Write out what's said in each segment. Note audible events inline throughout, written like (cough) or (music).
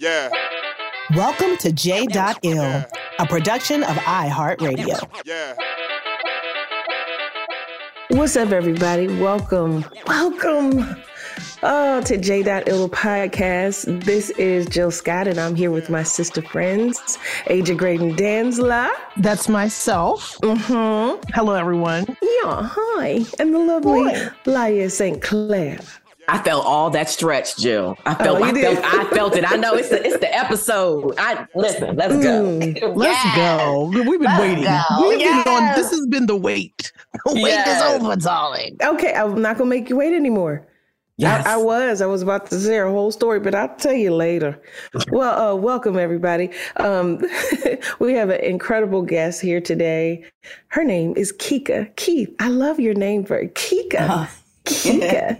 Yeah. Welcome to J.Ill, a production of iHeartRadio. Yeah. What's up, everybody? Welcome, welcome oh, to J.Ill podcast. This is Jill Scott, and I'm here with my sister friends, Aja Graydon Dantzler. That's myself. Mm-hmm. Hello, everyone. Yeah, hi. And the lovely Laiya St. Clair. I felt all that stretch, Jill. I felt, Oh, I felt, I felt it. I know it's the, it's the episode. I listen. Let's go. Mm, Let's go. We've been Let's waiting. go. We've been on. This has been the wait. (laughs) The wait Yes. is over, darling. Okay, I'm not gonna make you wait anymore. Yes. I, I was. I was about to share a whole story, but I'll tell you later. (laughs) well, uh, welcome everybody. Um, (laughs) we have an incredible guest here today. Her name is Kika Keith. I love your name for Kika. Kika.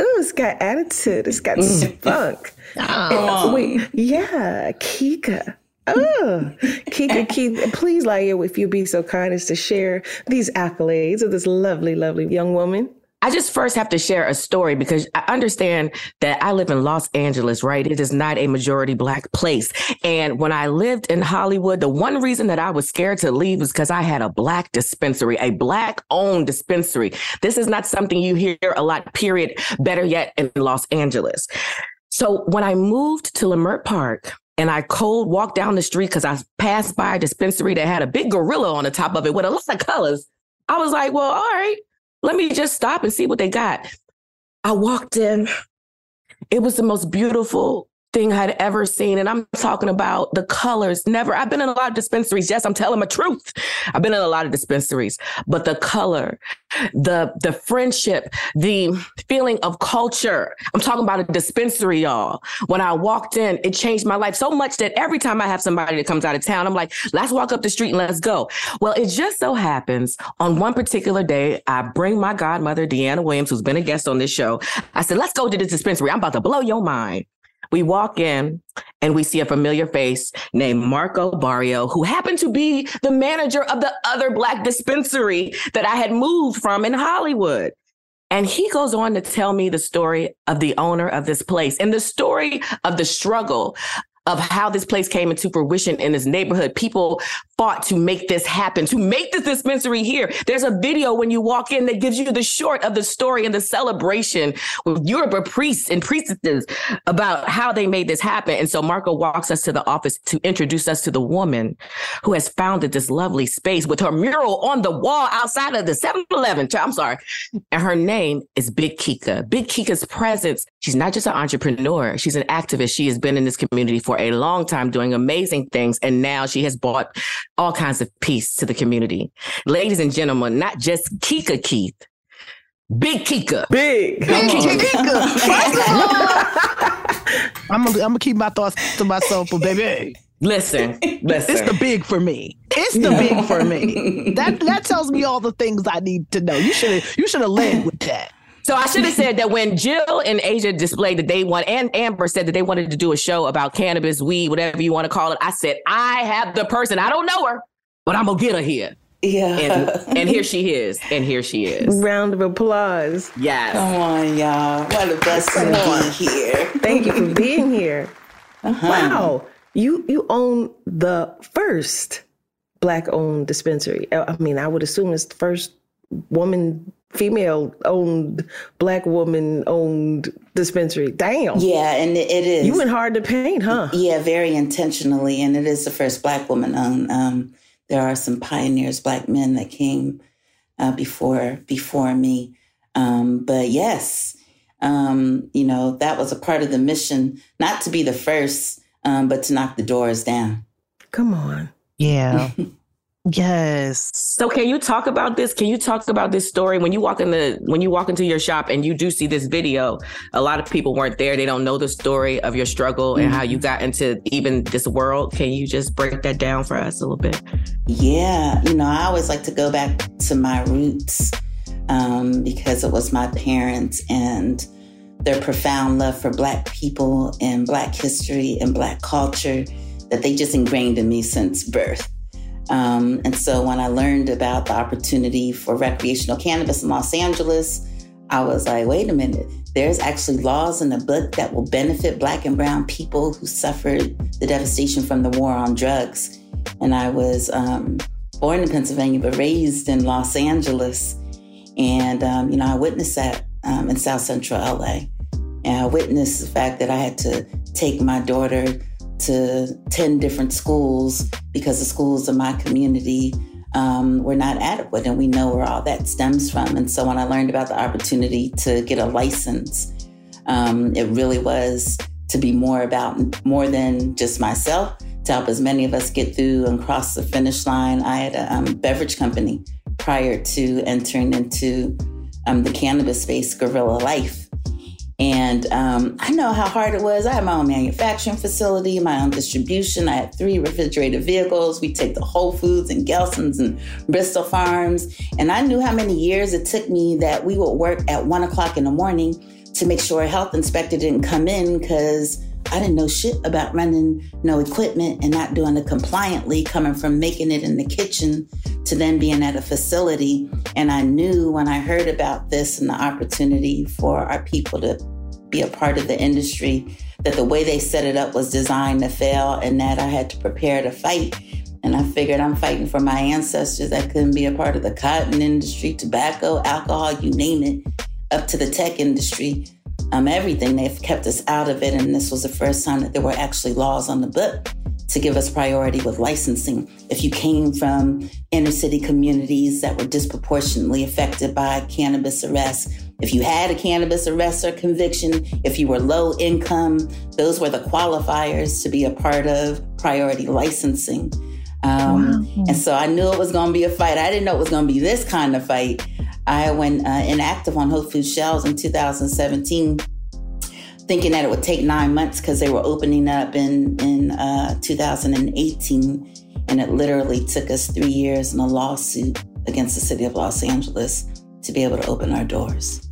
Ooh, it's got attitude. It's got mm. spunk. Oh. And- wait, yeah, Kika. Oh, Kika Keith, please, Laiya, if you'd be so kind as to share these accolades of this lovely, lovely young woman. I just first have to share a story because I understand that I live in Los Angeles, right? It is not a majority black place. And when I lived in Hollywood, the one reason that I was scared to leave was because I had a black dispensary, a black owned dispensary. This is not something you hear a lot, period. Better yet, in Los Angeles. So when I moved to Leimert Park, and I cold walked down the street because I passed by a dispensary that had a big gorilla on the top of it with a lot of colors. I was like, well, all right, let me just stop and see what they got. I walked in. It was the most beautiful thing I'd ever seen. And I'm talking about the colors. Never, I've been in a lot of dispensaries. Yes, I'm telling the truth. I've been in a lot of dispensaries, but the color, the the friendship, the feeling of culture. I'm talking about a dispensary, y'all. When I walked in, it changed my life so much that every time I have somebody that comes out of town, I'm like, let's walk up the street and let's go. Well, it just so happens on one particular day, I bring my godmother, Deanna Williams, who's been a guest on this show. I said, let's go to the dispensary. I'm about to blow your mind. We walk in and we see a familiar face named Marco Barrio, who happened to be the manager of the other black dispensary that I had moved from in Hollywood. And he goes on to tell me the story of the owner of this place and the story of the struggle of how this place came into fruition in this neighborhood. People fought to make this happen, to make this dispensary here. There's a video when you walk in that gives you the short of the story and the celebration with Yoruba priests and priestesses about how they made this happen. And so Marco walks us to the office to introduce us to the woman who has founded this lovely space with her mural on the wall outside of the 7-Eleven. I'm sorry. And her name is Big Kika. Big Kika's presence, she's not just an entrepreneur, she's an activist. She has been in this community for a long time doing amazing things. And now she has brought all kinds of peace to the community. Ladies and gentlemen, not just Kika Keith, Big Kika. Big. Big Kika. (laughs) First of all, I'm gonna, I'm gonna keep my thoughts to myself, but baby, Listen, listen. it's the big for me. It's the big for me. (laughs) That that tells me all the things I need to know. You should you should have led with that. So I should have said that when Jill and Aja displayed that they want, and Amber said that they wanted to do a show about cannabis, weed, whatever you want to call it. I said, I have the person. I don't know her, but I'm gonna get her here. Yeah. And, and here she is. And here she is. Round of applause. Yes. Come on, y'all. What a blessing to be here. Thank you for being here. (laughs) Uh-huh. Wow. You you own the first black owned dispensary. I mean, I would assume it's the first woman female owned black woman owned dispensary. Damn. Yeah, and it is. You went hard to paint, huh? Yeah, very intentionally, and it is the first black woman owned. Um, there are some pioneers, black men that came uh, before before me, um, but yes, um, you know that was a part of the mission, not to be the first, um, but to knock the doors down. Come on. Yeah. (laughs) yes. So can you talk about this? Can you talk about this story when you walk in the when you walk into your shop and you do see this video? A lot of people weren't there. They don't know the story of your struggle and how you got into even this world. Can you just break that down for us a little bit? Yeah, you know, I always like to go back to my roots um, because it was my parents and their profound love for Black people and Black history and Black culture that they just ingrained in me since birth. Um, and so when I learned about the opportunity for recreational cannabis in Los Angeles, I was like, wait a minute, there's actually laws in the book that will benefit Black and Brown people who suffered the devastation from the war on drugs. And I was um, born in Pennsylvania, but raised in Los Angeles. And, um, you know, I witnessed that um, in South Central LA. And I witnessed the fact that I had to take my daughter to 10 different schools because the schools in my community um, were not adequate. And we know where all that stems from. And so when I learned about the opportunity to get a license, um, it really was to be more about more than just myself, to help as many of us get through and cross the finish line. I had a um, beverage company prior to entering into um, the cannabis space, Gorilla Life. And um, I know how hard it was. I had my own manufacturing facility, my own distribution. I had three refrigerated vehicles. We take the Whole Foods and Gelson's and Bristol Farms. And I knew how many years it took me that we would work at one o'clock in the morning to make sure a health inspector didn't come in because I didn't know shit about running no equipment and not doing it compliantly, coming from making it in the kitchen to then being at a facility. And I knew when I heard about this and the opportunity for our people to be a part of the industry that the way they set it up was designed to fail and that I had to prepare to fight. And I figured I'm fighting for my ancestors that couldn't be a part of the cotton industry, tobacco, alcohol, you name it, up to the tech industry um, everything. They've kept us out of it. And this was the first time that there were actually laws on the book to give us priority with licensing. If you came from inner city communities that were disproportionately affected by cannabis arrests, if you had a cannabis arrest or conviction, if you were low income, those were the qualifiers to be a part of priority licensing. Um, wow. And so I knew it was going to be a fight. I didn't know it was going to be this kind of fight. I went uh, inactive on Whole Foods shelves in 2017, thinking that it would take nine months because they were opening up in in uh, 2018, and it literally took us three years in a lawsuit against the city of Los Angeles to be able to open our doors.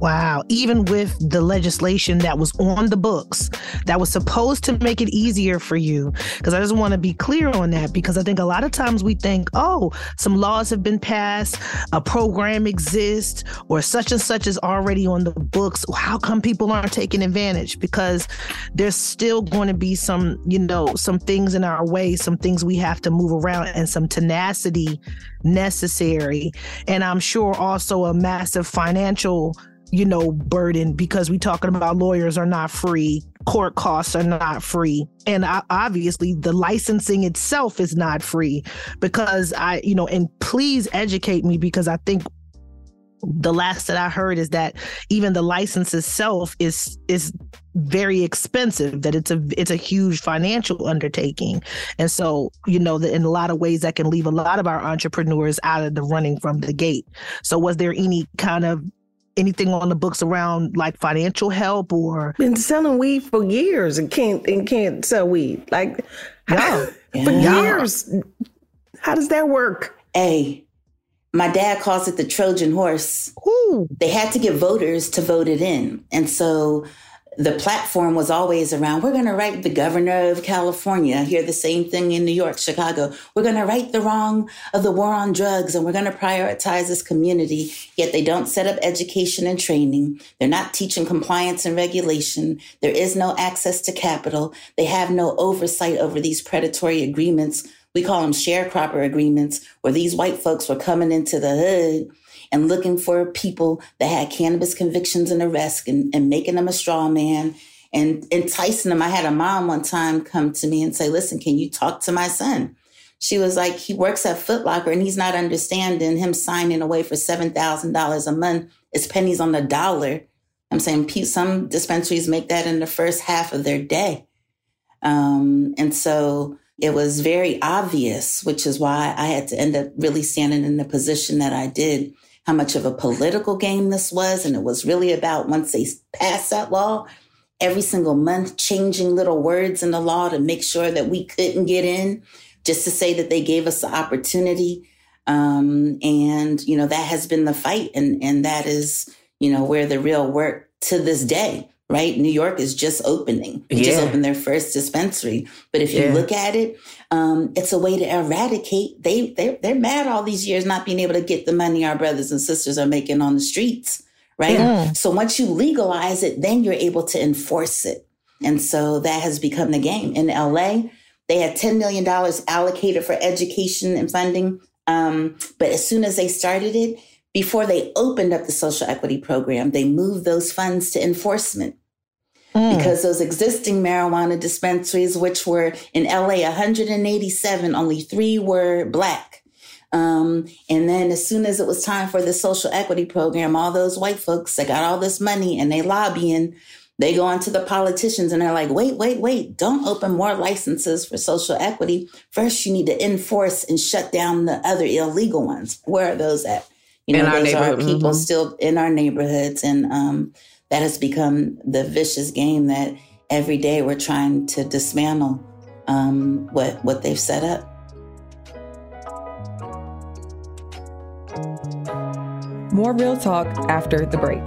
Wow. Even with the legislation that was on the books that was supposed to make it easier for you. Because I just want to be clear on that because I think a lot of times we think, oh, some laws have been passed, a program exists, or such and such is already on the books. How come people aren't taking advantage? Because there's still going to be some, you know, some things in our way, some things we have to move around, and some tenacity necessary. And I'm sure also a massive financial you know, burden because we talking about lawyers are not free, court costs are not free, and obviously the licensing itself is not free because I, you know, and please educate me because I think the last that I heard is that even the license itself is is very expensive that it's a it's a huge financial undertaking. And so you know that in a lot of ways that can leave a lot of our entrepreneurs out of the running from the gate. So was there any kind of anything on the books around like financial help or been selling weed for years and can't and can't sell weed like yeah. (laughs) for yeah. years how does that work a my dad calls it the Trojan horse. Ooh. They had to get voters to vote it in. And so the platform was always around we're going to write the governor of California. I hear the same thing in New York, Chicago. We're going to right the wrong of the war on drugs and we're going to prioritize this community. Yet they don't set up education and training. They're not teaching compliance and regulation. There is no access to capital. They have no oversight over these predatory agreements we call them sharecropper agreements, where these white folks were coming into the hood and looking for people that had cannabis convictions and arrests and, and making them a straw man and enticing them. I had a mom one time come to me and say, listen, can you talk to my son? She was like, he works at Footlocker and he's not understanding him signing away for $7,000 a month. It's pennies on the dollar. I'm saying some dispensaries make that in the first half of their day. Um, and so it was very obvious, which is why I had to end up really standing in the position that I did, how much of a political game this was. And it was really about once they passed that law, every single month changing little words in the law to make sure that we couldn't get in, just to say that they gave us the opportunity. Um, and, you know, that has been the fight. And, and that is, you know, where the real work to this day right? New York is just opening. They yeah. just opened their first dispensary. But if you yeah. look at it, um, it's a way to eradicate. They they they're mad all these years not being able to get the money our brothers and sisters are making on the streets, right? Yeah. So once you legalize it, then you're able to enforce it. And so that has become the game. In LA, they had $10 million allocated for education and funding. Um, but as soon as they started it, before they opened up the social equity program, they moved those funds to enforcement. Mm. Because those existing marijuana dispensaries, which were in LA 187, only three were black. Um, and then as soon as it was time for the social equity program, all those white folks that got all this money and they lobbying, they go on to the politicians and they're like, wait, wait, wait, don't open more licenses for social equity. First, you need to enforce and shut down the other illegal ones. Where are those at? You know, those are people mm-hmm. still in our neighborhoods. And um, that has become the vicious game that every day we're trying to dismantle um, what what they've set up. More real talk after the break.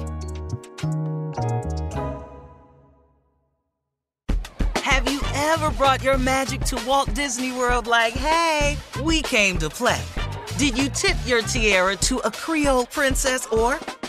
Have you ever brought your magic to Walt Disney World like, hey, we came to play? Did you tip your tiara to a Creole princess or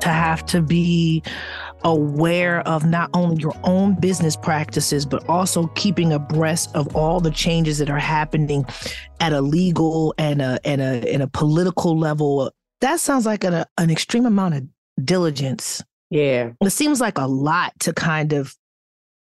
To have to be aware of not only your own business practices, but also keeping abreast of all the changes that are happening at a legal and a and a and a political level. That sounds like an, an extreme amount of diligence. Yeah. It seems like a lot to kind of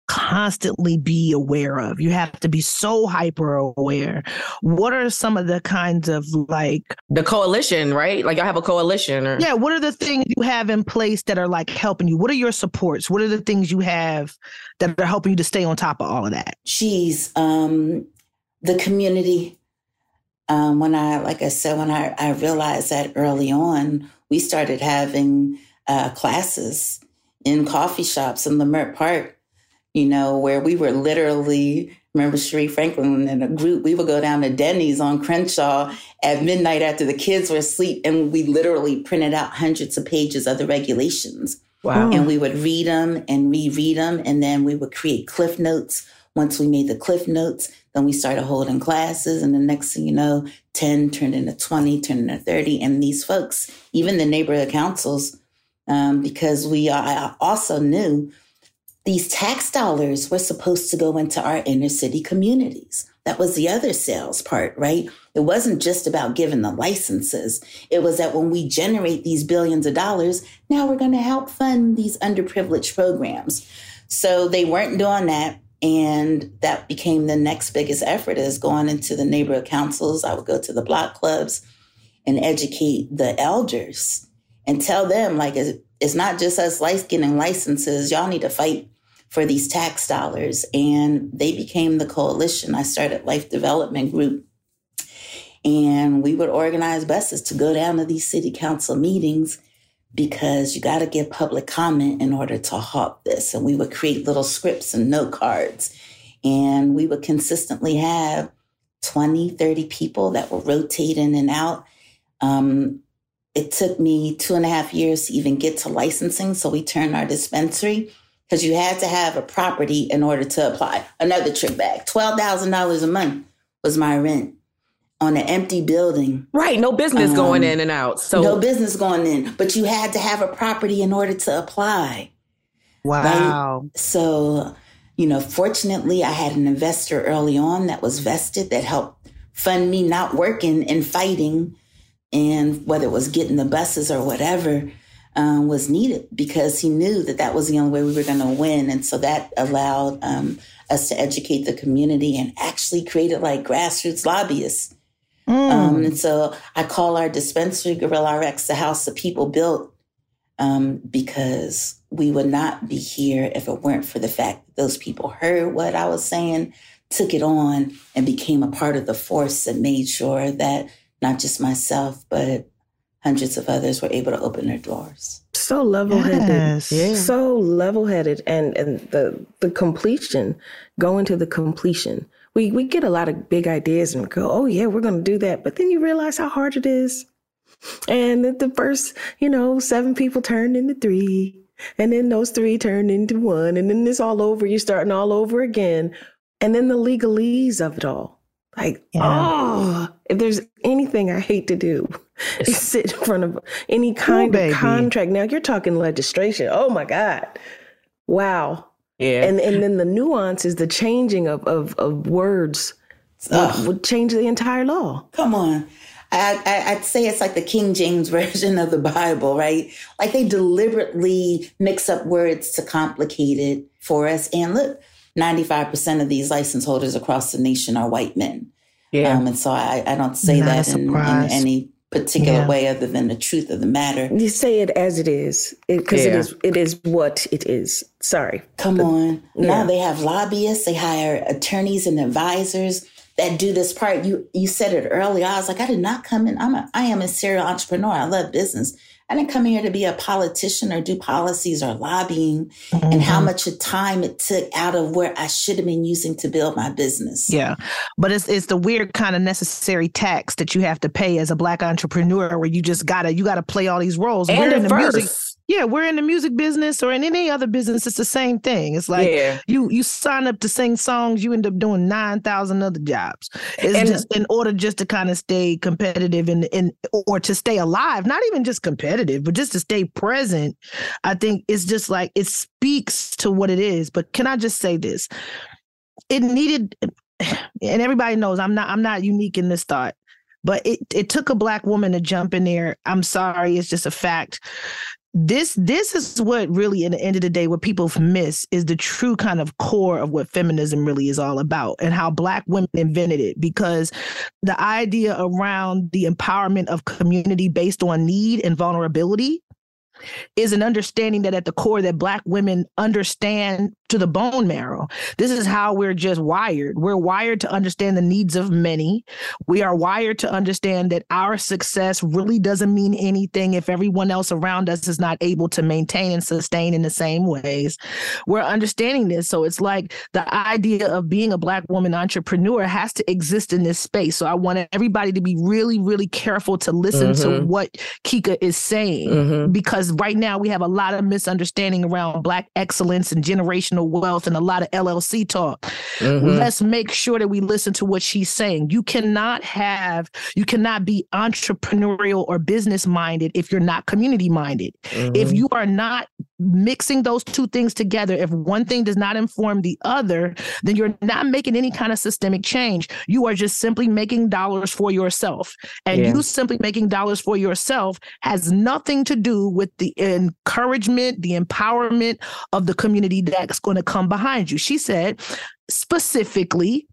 constantly be aware of. You have to be so hyper aware. What are some of the kinds of like the coalition, right? Like I have a coalition or Yeah, what are the things you have in place that are like helping you? What are your supports? What are the things you have that are helping you to stay on top of all of that? Geez, um the community um, when I, like I said, when I, I realized that early on, we started having uh, classes in coffee shops in Leimert Park, you know, where we were literally, remember Cherie Franklin and a group, we would go down to Denny's on Crenshaw at midnight after the kids were asleep, and we literally printed out hundreds of pages of the regulations. Wow. And we would read them and reread them, and then we would create cliff notes. Once we made the cliff notes, then we started holding classes, and the next thing you know, 10 turned into 20, turned into 30. And these folks, even the neighborhood councils, um, because we I also knew these tax dollars were supposed to go into our inner city communities. That was the other sales part, right? It wasn't just about giving the licenses. It was that when we generate these billions of dollars, now we're going to help fund these underprivileged programs. So they weren't doing that. And that became the next biggest effort is going into the neighborhood councils. I would go to the block clubs and educate the elders and tell them like it's not just us getting licenses. Y'all need to fight for these tax dollars. And they became the coalition. I started Life Development Group. And we would organize buses to go down to these city council meetings because you got to get public comment in order to halt this. And we would create little scripts and note cards. And we would consistently have 20, 30 people that would rotate in and out. Um, it took me two and a half years to even get to licensing. So we turned our dispensary because you had to have a property in order to apply. Another trip back, $12,000 a month was my rent on an empty building. Right. No business um, going in and out. So no business going in, but you had to have a property in order to apply. Wow. Right? So, you know, fortunately I had an investor early on that was vested that helped fund me not working and fighting and whether it was getting the buses or whatever um, was needed because he knew that that was the only way we were going to win. And so that allowed um, us to educate the community and actually created like grassroots lobbyists. Mm. Um, and so I call our dispensary Gorilla RX the house that people built um, because we would not be here if it weren't for the fact that those people heard what I was saying, took it on, and became a part of the force that made sure that not just myself, but hundreds of others were able to open their doors. So level headed. Yes. Yeah. So level headed and, and the the completion, going to the completion. We we get a lot of big ideas and go, oh yeah, we're gonna do that. But then you realize how hard it is. And the first, you know, seven people turned into three. And then those three turned into one. And then it's all over. You're starting all over again. And then the legalese of it all like, yeah. oh, if there's anything I hate to do, is sit in front of any kind Ooh, of contract. Now you're talking legislation. Oh my God. Wow. Yeah. And and then the nuance is the changing of of, of words would, would, change the entire law. Come on. I, I, I'd say it's like the King James (laughs) version of the Bible, right? Like they deliberately mix up words to complicate it for us. And look, 95% of these license holders across the nation are white men. Yeah. Um, and so I, I don't say Not that in, in, any particular yeah. way other than the truth of the matter. You say it as it is because it, yeah. it is it is what it is. Sorry. Come on. Yeah. Now they have lobbyists, they hire attorneys and advisors that do this part. You you said it earlier. I was like, I did not come in. I'm a I am a serial entrepreneur. I love business. I didn't come here to be a politician or do policies or lobbying mm-hmm. and how mm-hmm. much time it took out of where I should have been using to build my business. Yeah. But it's it's the weird kind of necessary tax that you have to pay as a black entrepreneur where you just gotta you gotta play all these roles. And We're in the music yeah, we're in the music business or in any other business. It's the same thing. It's like yeah. you you sign up to sing songs, you end up doing nine thousand other jobs. It's and, just in order just to kind of stay competitive and in or to stay alive. Not even just competitive, but just to stay present. I think it's just like it speaks to what it is. But can I just say this? It needed, and everybody knows I'm not I'm not unique in this thought but it, it took a black woman to jump in there. I'm sorry, it's just a fact this this is what really in the end of the day what people miss is the true kind of core of what feminism really is all about and how black women invented it. Because the idea around the empowerment of community based on need and vulnerability is an understanding that at the core that black women understand to the bone marrow. This is how we're just wired. We're wired to understand the needs of many. We are wired to understand that our success really doesn't mean anything if everyone else around us is not able to maintain and sustain in the same ways. We're understanding this. So it's like the idea of being a black woman entrepreneur has to exist in this space. So I want everybody to be really, really careful to listen mm-hmm. to what Kika is saying mm-hmm. because right now we have a lot of misunderstanding around black excellence and generational generational wealth and a lot of LLC talk. Mm-hmm. Let's make sure that we listen to what she's saying. You cannot have, you cannot be entrepreneurial or business minded if you're not community minded. Mm-hmm. If you are not mixing those two things together, if one thing does not inform the other, then you're not making any kind of systemic change. You are just simply making dollars for yourself. And yeah. you simply making dollars for yourself has nothing to do with the encouragement, the empowerment of the community that's going to come behind you. She said specifically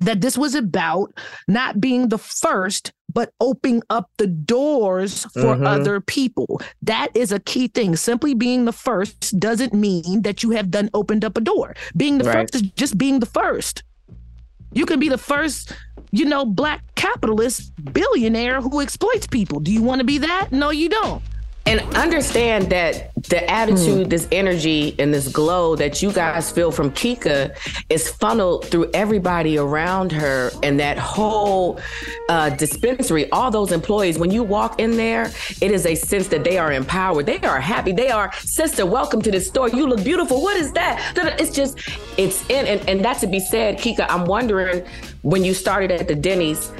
that this was about not being the first, but opening up the doors for mm-hmm. other people. That is a key thing. Simply being the first doesn't mean that you have done opened up a door. Being the right. first is just being the first. You can be the first, you know, black capitalist billionaire who exploits people. Do you want to be that? No, you don't. And understand that the attitude, mm. this energy, and this glow that you guys feel from Kika is funneled through everybody around her and that whole uh, dispensary, all those employees. When you walk in there, it is a sense that they are empowered. They are happy. They are, sister, welcome to the store. You look beautiful. What is that? It's just, it's in. And, and that to be said, Kika, I'm wondering when you started at the Denny's,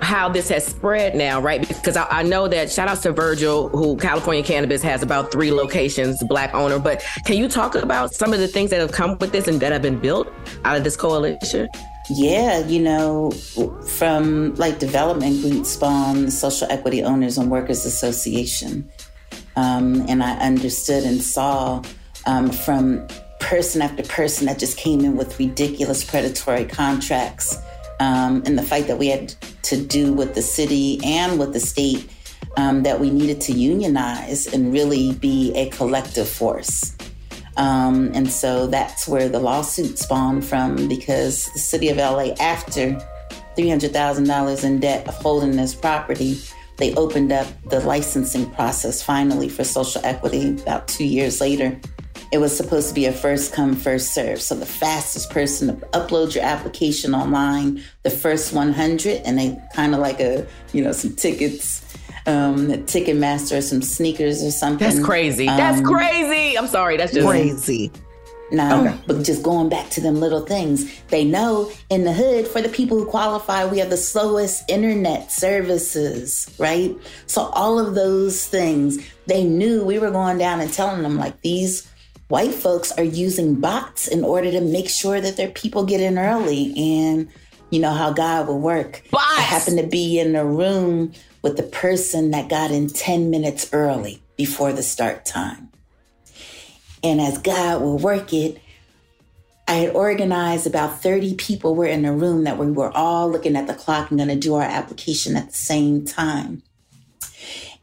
how this has spread now, right? Because I, I, know that shout outs to Virgil, who California Cannabis has about three locations, black owner. But can you talk about some of the things that have come with this and that have been built out of this coalition? Yeah, you know, from Life Development Group spawn, Social Equity Owners and Workers Association. Um, and I understood and saw um, from person after person that just came in with ridiculous predatory contracts um, and the fight that we had to do with the city and with the state um, that we needed to unionize and really be a collective force. Um, and so that's where the lawsuit spawned from because the city of LA, after $300,000 in debt of holding this property, they opened up the licensing process finally for social equity about two years later. It was supposed to be a first come, first serve. So the fastest person to upload your application online, the first 100, and they kind of like a, you know, some tickets, um, Ticketmaster, some sneakers or something. That's crazy. Um, that's crazy. I'm sorry. That's just crazy. No, okay. but just going back to them little things, they know in the hood for the people who qualify, we have the slowest internet services, right? So all of those things, they knew we were going down and telling them like these white folks are using bots in order to make sure that their people get in early and you know how God will work. Bots. I happened to be in a room with the person that got in 10 minutes early before the start time. And as God will work it, I had organized about 30 people were in a room that we were all looking at the clock and going to do our application at the same time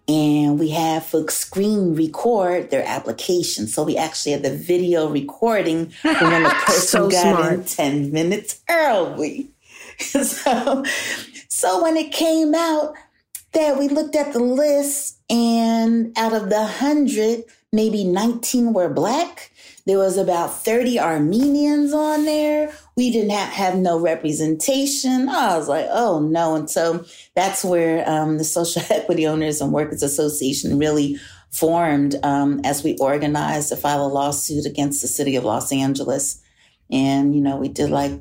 and we have folks screen record their application. So we actually had the video recording when the (laughs) person so got smart. in 10 minutes early. (laughs) so, so when it came out that we looked at the list and out of the 100, maybe 19 were black. There was about 30 Armenians on there. We didn't have, have no representation. I was like, oh no. And so that's where um, the Social (laughs) Equity Owners and Workers Association really formed um, as we organized to file a lawsuit against the city of Los Angeles. And, you know, we did like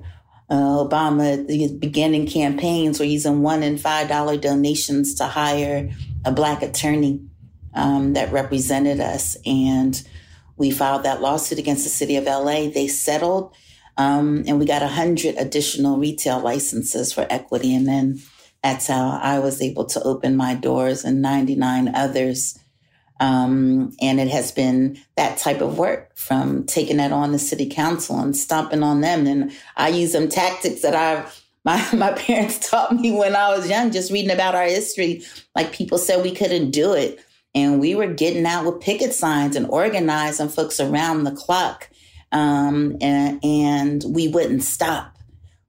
uh, Obama, the beginning campaigns were using one in five dollar donations to hire a black attorney um, that represented us. And we filed that lawsuit against the city of LA. They settled, um, and we got 100 additional retail licenses for equity. And then that's how I was able to open my doors and 99 others. Um, and it has been that type of work from taking that on the city council and stomping on them. And I use some tactics that I my (laughs) my parents taught me when I was young, just reading about our history. Like people said we couldn't do it. And we were getting out with picket signs and organizing folks around the clock. Um, and, and we wouldn't stop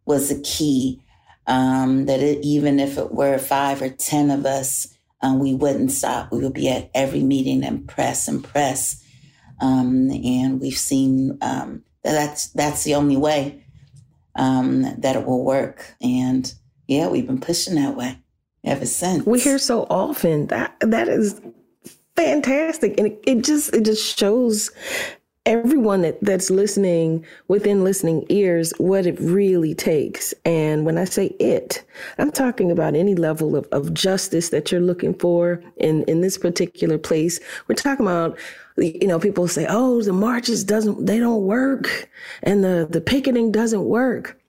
was the key. Um, that it, even if it were five or 10 of us, um, we wouldn't stop. We would be at every meeting and press and press. Um, and we've seen um, that that's, that's the only way um, that it will work. And yeah, we've been pushing that way ever since. We hear so often that that is fantastic, and it, it just it just shows everyone that, that's listening within listening ears what it really takes. And when I say it, I'm talking about any level of, of justice that you're looking for in, in this particular place. We're talking about you know, people say, oh, the marches doesn't, they don't work and the, the picketing doesn't work.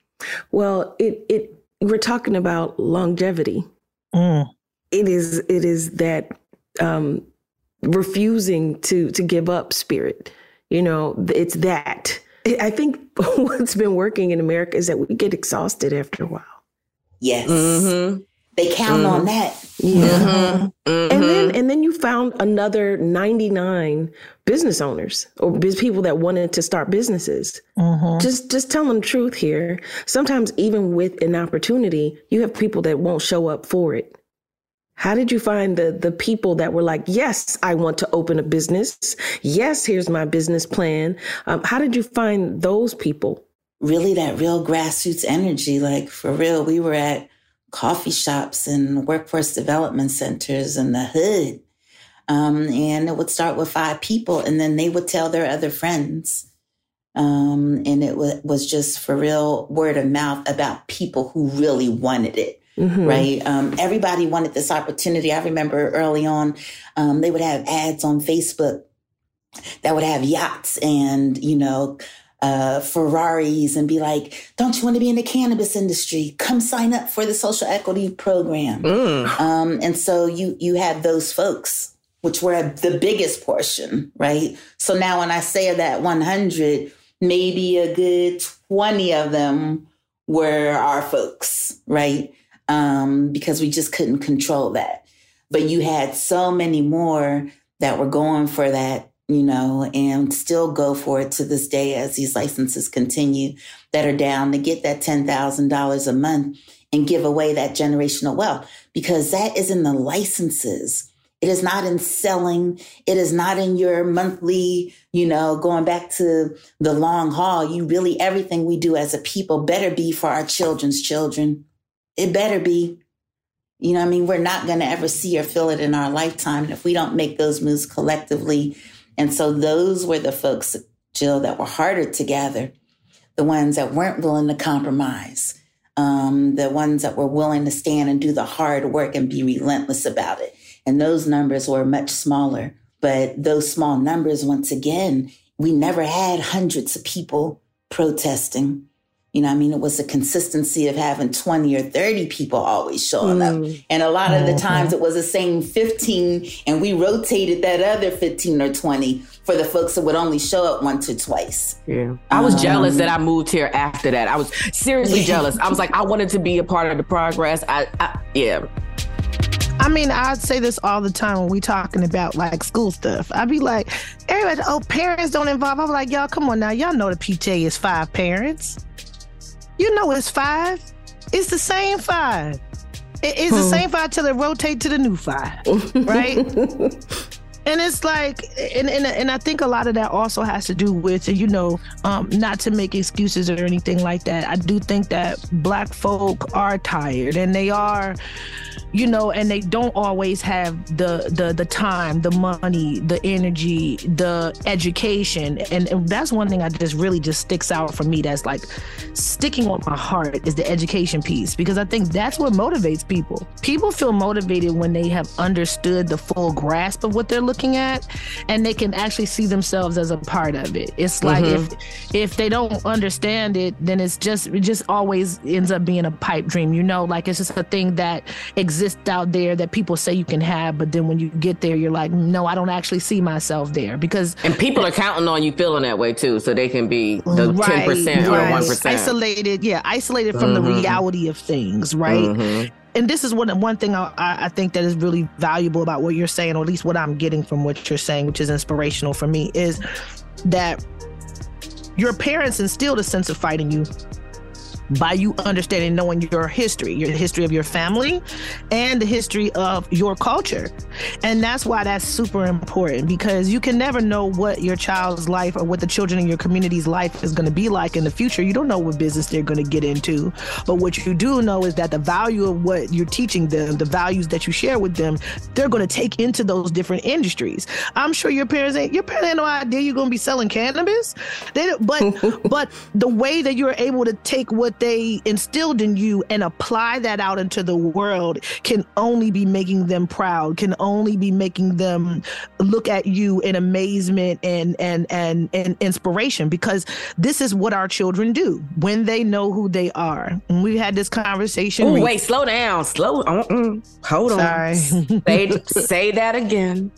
Well, it, it, we're talking about longevity. Mm. It is, it is that, um, refusing to, to give up spirit. You know, it's that. I think (laughs) what's been working in America is that we get exhausted after a while. Yes. Mm-hmm. They count mm-hmm. on that. Yeah. Mm-hmm. And then mm-hmm. and then you found another 99 business owners or people that wanted to start businesses. Mm-hmm. Just just telling the truth here. Sometimes even with an opportunity, you have people that won't show up for it. How did you find the the people that were like, "Yes, I want to open a business. Yes, here's my business plan." Um, how did you find those people? Really, that real grassroots energy. Like for real, we were at coffee shops and workforce development centers in the hood. Um, and it would start with five people, and then they would tell their other friends. Um, and it w- was just for real word of mouth about people who really wanted it. Mm-hmm. Right. Um, everybody wanted this opportunity. I remember early on, um, they would have ads on Facebook that would have yachts and, you know, uh, Ferraris and be like, don't you want to be in the cannabis industry? Come sign up for the social equity program. Mm. Um, and so you, you have those folks, which were the biggest portion, right? So now when I say that 100, maybe a good 20 of them were our folks, right? Um, because we just couldn't control that. But you had so many more that were going for that you know, and still go for it to this day as these licenses continue that are down to get that $10,000 a month and give away that generational wealth because that is in the licenses. It is not in selling. It is not in your monthly, you know, going back to the long haul. You really, everything we do as a people better be for our children's children. It better be. You know, I mean, we're not going to ever see or feel it in our lifetime. If we don't make those moves collectively, and so those were the folks, Jill, that were harder to gather, the ones that weren't willing to compromise, um, the ones that were willing to stand and do the hard work and be relentless about it. And those numbers were much smaller. But those small numbers, once again, we never had hundreds of people protesting. You know, I mean, it was the consistency of having 20 or 30 people always showing mm. up. And a lot of the mm-hmm. times it was the same 15, and we rotated that other 15 or 20 for the folks that would only show up once or twice. Yeah. I was um, jealous that I moved here after that. I was seriously (laughs) jealous. I was like, I wanted to be a part of the progress. I, I yeah. I mean, I'd say this all the time when we talking about like school stuff. I'd be like, everybody, oh, parents don't involve. I'm like, y'all, come on now. Y'all know the PTA is five parents. You know it's five. It's the same five. It's the hmm. same five till it rotate to the new five, right? (laughs) and it's like and, and and I think a lot of that also has to do with you know um, not to make excuses or anything like that. I do think that black folk are tired and they are you know and they don't always have the the the time the money the energy the education. And, and that's one thing i just really just sticks out for me that's like sticking on my heart is the education piece. Because i think that's what motivates people. People feel motivated when they have understood the full grasp of what they're looking at and they can actually see themselves as a part of it it's like mm-hmm. if if they don't understand it then it's just it just always ends up being a pipe dream you know like it's just a thing that exists out there that people say you can have, but then when you get there, you're like, no, I don't actually see myself there because. And people are counting on you feeling that way too, so they can be the ten percent or one percent isolated. Yeah, isolated from mm-hmm. the reality of things, right? Mm-hmm. And this is one one thing I, I think that is really valuable about what you're saying, or at least what I'm getting from what you're saying, which is inspirational for me, is that your parents instilled a sense of fighting you by you understanding, knowing your history, your history of your family, and the history of your culture. And that's why that's super important because you can never know what your child's life or what the children in your community's life is going to be like in the future. You don't know what business they're going to get into. But what you do know is that the value of what you're teaching them, the values that you share with them, they're going to take into those different industries. I'm sure your parents ain't your parents ain't no idea you're going to be selling cannabis. They but (laughs) but the way that you're able to take what they instilled in you and apply that out into the world can only be making them proud, can only be making them look at you in amazement and and and, and inspiration because this is what our children do when they know who they are. And we had this conversation. Ooh, wait, slow down. Slow. Uh-uh. Hold on. Sorry. say, (laughs) say that again.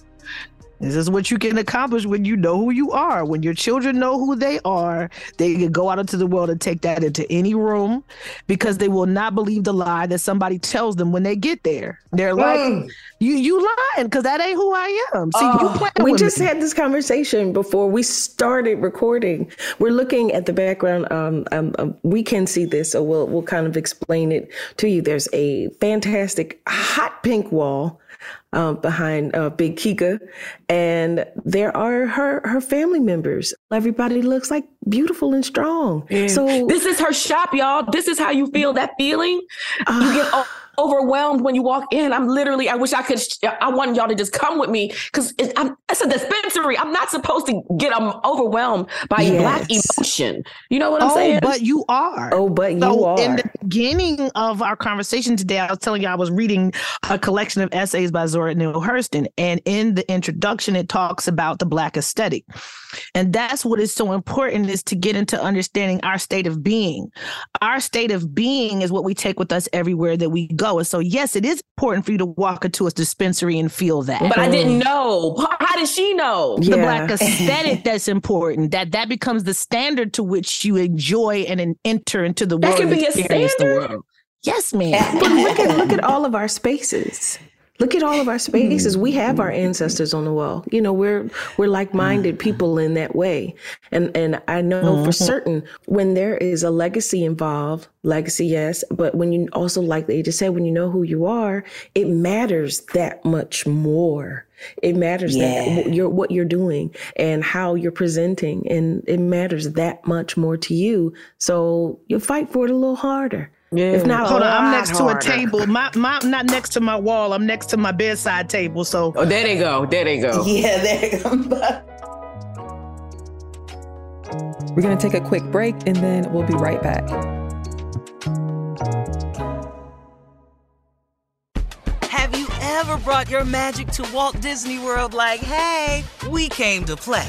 This is what you can accomplish when you know who you are. When your children know who they are, they can go out into the world and take that into any room because they will not believe the lie that somebody tells them when they get there. They're like, Mm. "You you lying because that ain't who I am." See, you Oh, we just me. had this conversation before we started recording. We're looking at the background. Um, um, um, we can see this, so we'll we'll kind of explain it to you. There's a fantastic hot pink wall um, behind uh, Big Kika, and there are her her family members. Everybody looks like beautiful and strong. So this is her shop, y'all. This is how you feel that feeling. you get o- overwhelmed when you walk in. I'm literally, I wish I could, I want y'all to just come with me because it, it's a dispensary. I'm not supposed to get um, overwhelmed by black emotion. You know what I'm oh, saying? but you are. Oh, but you so are. In the beginning of our conversation today, I was telling you I was reading a collection of essays by Zora Neale Hurston, and in the introduction, it talks about the Black aesthetic, and that's what is so important is to get into understanding our state of being. Our state of being is what we take with us everywhere that we go, and so yes, it is important for you to walk into a dispensary and feel that. but I didn't mm-hmm. know. How- How did she know? the black aesthetic (laughs) that's important that that becomes the standard to which you enjoy and enter into the That world can be a standard? yes ma'am But look at look at all of our spaces. Look at all of our spaces. We have our hmm. ancestors on the wall. You know, we're we're like-minded hmm. people in that way. And and I know for mm-hmm. certain when there is a legacy involved, legacy yes, but when you also like they just said when you know who you are, it matters that much more. It matters Yeah. that you're what you're doing and how you're presenting and it matters that much more to you. So you fight for it a little harder. If not, hold a on i'm lot next to a table my, my i'm not next to my wall i'm next to my bedside table so Oh, there they go. There they go. Yeah, there you go. We're going to take a quick break and then we'll be right back. Have you ever brought your magic to Walt Disney World like, hey, we came to play?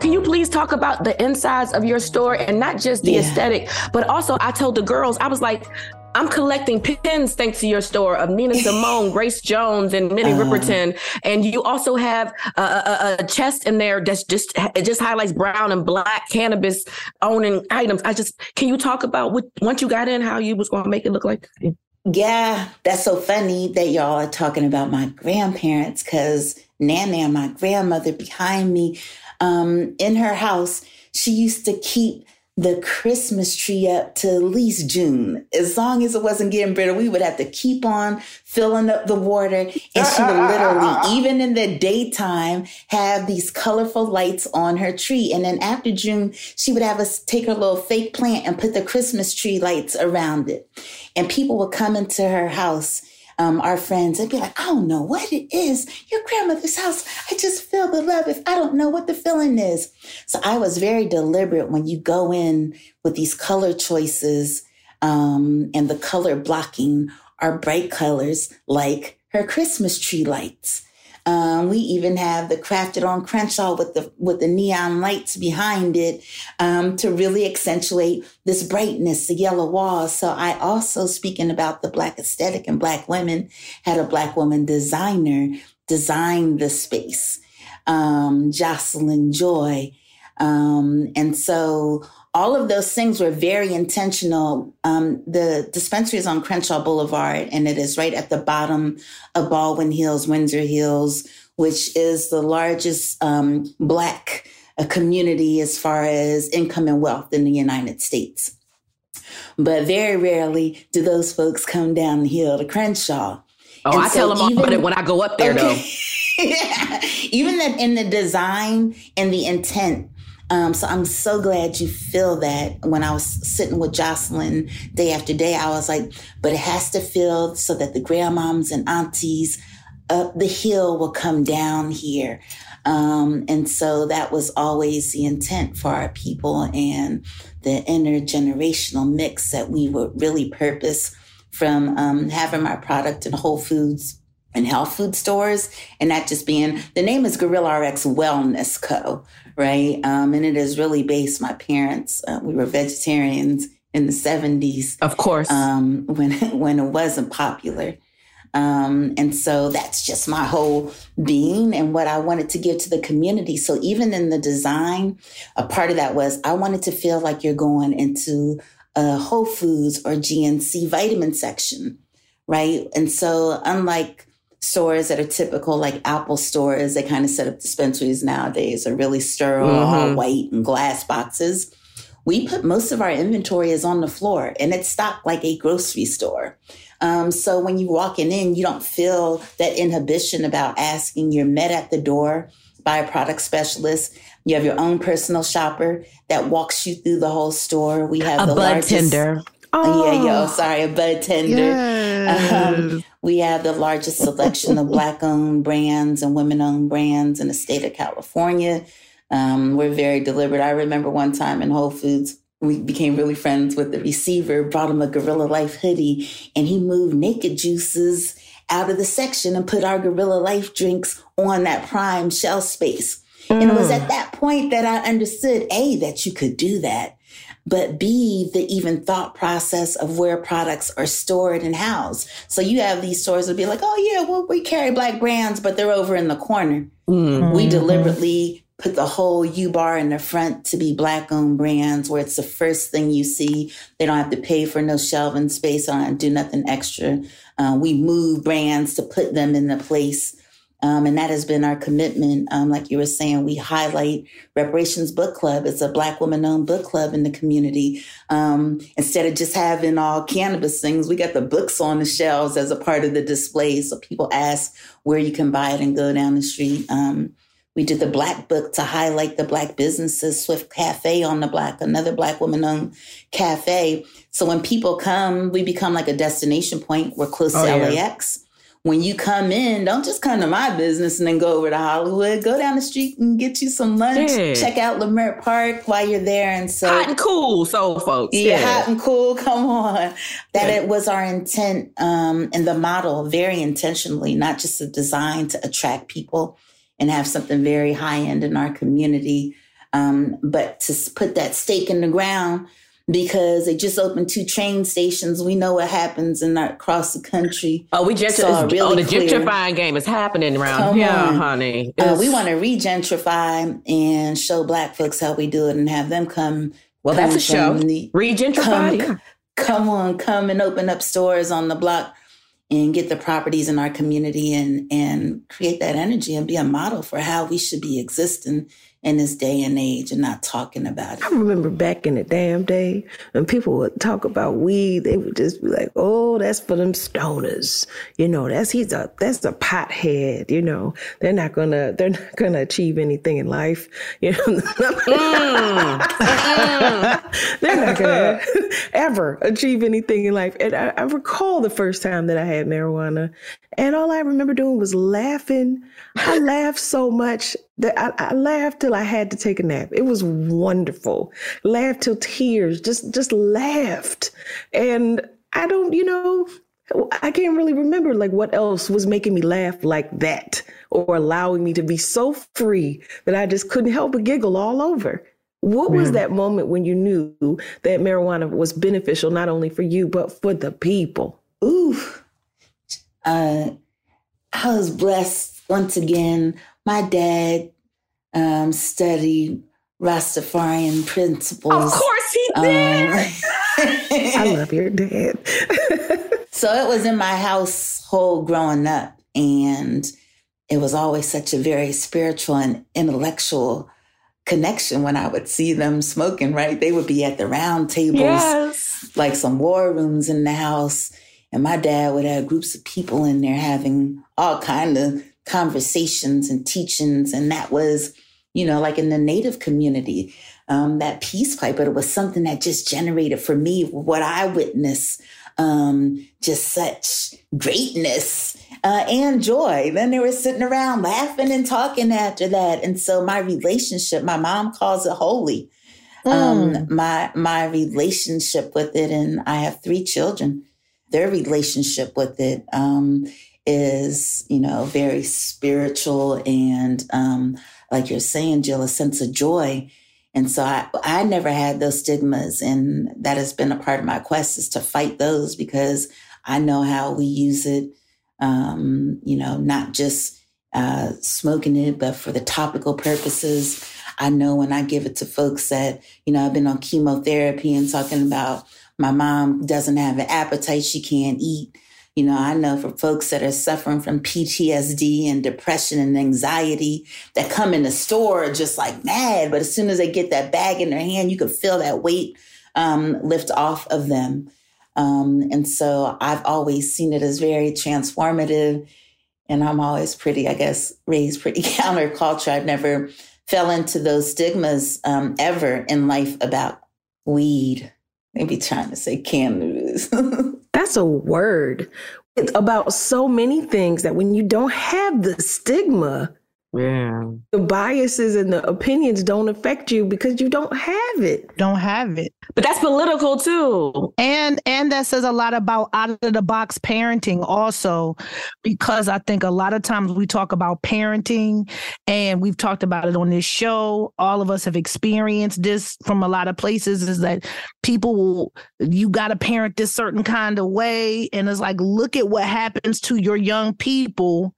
Can you please talk about the insides of your store and not just the Yeah. aesthetic, but also I told the girls, I was like, I'm collecting pins thanks to your store of Nina (laughs) Simone, Grace Jones, and Minnie Uh. Riperton. And you also have a, a, a chest in there that's just it just highlights brown and black cannabis owning items. I just can you talk about what once you got in how you was going to make it look like? Yeah, that's so funny that y'all are talking about my grandparents because Nana, my grandmother behind me, um, in her house, she used to keep the Christmas tree up to at least June. As long as it wasn't getting bitter, we would have to keep on filling up the water. And she would literally, even in the daytime, have these colorful lights on her tree. And then after June, she would have us take her little fake plant and put the Christmas tree lights around it. And people would come into her house um, our friends and be like, I don't know what it is. Your grandmother's house. I just feel the love if I don't know what the feeling is. So I was very deliberate when you go in with these color choices um, and the color blocking are bright colors like her Christmas tree lights. Um, we even have the crafted on Crenshaw with the with the neon lights behind it um, to really accentuate this brightness, the yellow walls. So I also speaking about the black aesthetic and black women had a black woman designer design the space, um, Jocelyn Joy, um, and so all of those things were very intentional. Um, the dispensary is on Crenshaw Boulevard, and it is right at the bottom of Baldwin Hills, Windsor Hills, which is the largest um, Black uh, community as far as income and wealth in the United States. But very rarely do those folks come down the hill to Crenshaw. Oh, And I so tell them all about it when I go up there though. yeah. (laughs) Even that in the design and the intent. Um, so I'm so glad you feel that when I was sitting with Jocelyn day after day, I was like, but it has to feel so that the grandmoms and aunties up the hill will come down here. Um, and so that was always the intent for our people and the intergenerational mix that we would really purpose from um, having our product in Whole Foods and health food stores, and that just being the name is Gorilla RX Wellness Co. Right, um, and it is really based. My parents, uh, we were vegetarians in the seventies, of course, um, when (laughs) when it wasn't popular. Um, and so that's just my whole being and what I wanted to give to the community. So even in the design, a part of that was I wanted to feel like you're going into a Whole Foods or GNC vitamin section, right? And so unlike stores that are typical like Apple stores, they kind of set up dispensaries nowadays are really sterile, all Mhm. white and glass boxes. We put most of our inventory is on the floor and it's stocked like a grocery store. Um, so when you're walking in, you don't feel that inhibition about asking. You're met at the door by a product specialist. You have your own personal shopper that walks you through the whole store. We have A the bud largest, tender. Oh, yeah, yeah. Oh. Sorry, a bud tender. Um, we have the largest selection of black owned brands and women owned brands in the state of California. Um, we're very deliberate. I remember one time in Whole Foods, we became really friends with the receiver, brought him a Gorilla Life hoodie, and he moved naked juices out of the section and put our Gorilla Life drinks on that prime shelf space. And it was at that point that I understood A, that you could do that, but B, the even thought process of where products are stored and housed. So you have these stores that be like, oh, yeah, well, we carry black brands, but they're over in the corner. We deliberately put the whole U bar in the front to be black owned brands where it's the first thing you see. They don't have to pay for no shelving space. on, do nothing extra. Uh, we move brands to put them in the place. Um, and that has been our commitment. Um, like you were saying, we highlight Reparations Book Club. It's a Black woman owned book club in the community. Um, instead of just having all cannabis things, we got the books on the shelves as a part of the display. So people ask where you can buy it and go down the street. Um, we did the Black Book to highlight the Black businesses, Swift Cafe on the Black, another Black woman owned cafe. So when people come, we become like a destination point. We're close Oh, to yeah. LAX when you come in, don't just come to my business and then go over to Hollywood. Go down the street and get you some lunch. Yeah. Check out Leimert Park while you're there. And so Hot and cool, so folks. yeah, Yeah. hot and cool. (laughs) Come on. That Yeah. it was our intent um, and the model very intentionally, not just a design to attract people and have something very high end in our community. Um, but to put that stake in the ground because they just opened two train stations. We know what happens in our, across the country. Oh, we just really oh, the clear. gentrifying game is happening around here, on. honey. Uh, we want to regentrify and show Black folks how we do it, and have them come. Well, come that's a show. Regentrify. Come, come on, come and open up stores on the block and get the properties in our community and and create that energy and be a model for how we should be existing in this day and age and not talking about it. I remember back in the damn day when people would talk about weed, they would just be like, "Oh, that's for them stoners." You know, that's he's a that's a pothead. You know, they're not gonna they're not gonna achieve anything in life. You know, mm. (laughs) they're not gonna (laughs) ever achieve anything in life. And I, I recall the first time that I had marijuana, and all I remember doing was laughing. I (laughs) laughed so much that I, I, laughed till I had to take a nap. It was wonderful. Laughed till tears, just just laughed. And I don't, you know, I can't really remember like what else was making me laugh like that or allowing me to be so free that I just couldn't help but giggle all over. What was that moment when you knew that marijuana was beneficial not only for you but for the people? Ooh uh, I was blessed once again. My dad um, studied Rastafarian principles. Of course he did. Um, (laughs) I love your dad. (laughs) so it was in my household growing up, and it was always such a very spiritual and intellectual connection when I would see them smoking, right? They would be at the round tables, yes. like some war rooms in the house. And my dad would have groups of people in there having all kind of conversations and teachings. And that was, you know, like in the native community, um, that peace pipe, but it was something that just generated for me what I witnessed, um, just such greatness uh, and joy. Then they were sitting around laughing and talking after that. And so my relationship, my mom calls it holy. Um, mm. my my relationship with it, and I have three children their relationship with it um, is, you know, very spiritual and, um, like you're saying, Jill, a sense of joy. And so I, I never had those stigmas. And that has been a part of my quest is to fight those because I know how we use it, um, you know, not just uh, smoking it, but for the topical purposes. I know when I give it to folks that, you know, I've been on chemotherapy and talking about my mom doesn't have an appetite. She can't eat. You know, I know for folks that are suffering from PTSD and depression and anxiety that come in the store just like mad, but as soon as they get that bag in their hand, you can feel that weight um, lift off of them. Um, and so I've always seen it as very transformative. And I'm always pretty, I guess, raised pretty (laughs) counterculture. I've never fell into those stigmas um, ever in life about weed. They be trying to say cannabis. (laughs) That's a word. It's about so many things that when you don't have the stigma, yeah. The biases and the opinions don't affect you because you don't have it. Don't have it. But that's political too. And and that says a lot about out of the box parenting also because I think a lot of times we talk about parenting and we've talked about it on this show. All of us have experienced this from a lot of places is that people will you got to parent this certain kind of way and it's like look at what happens to your young people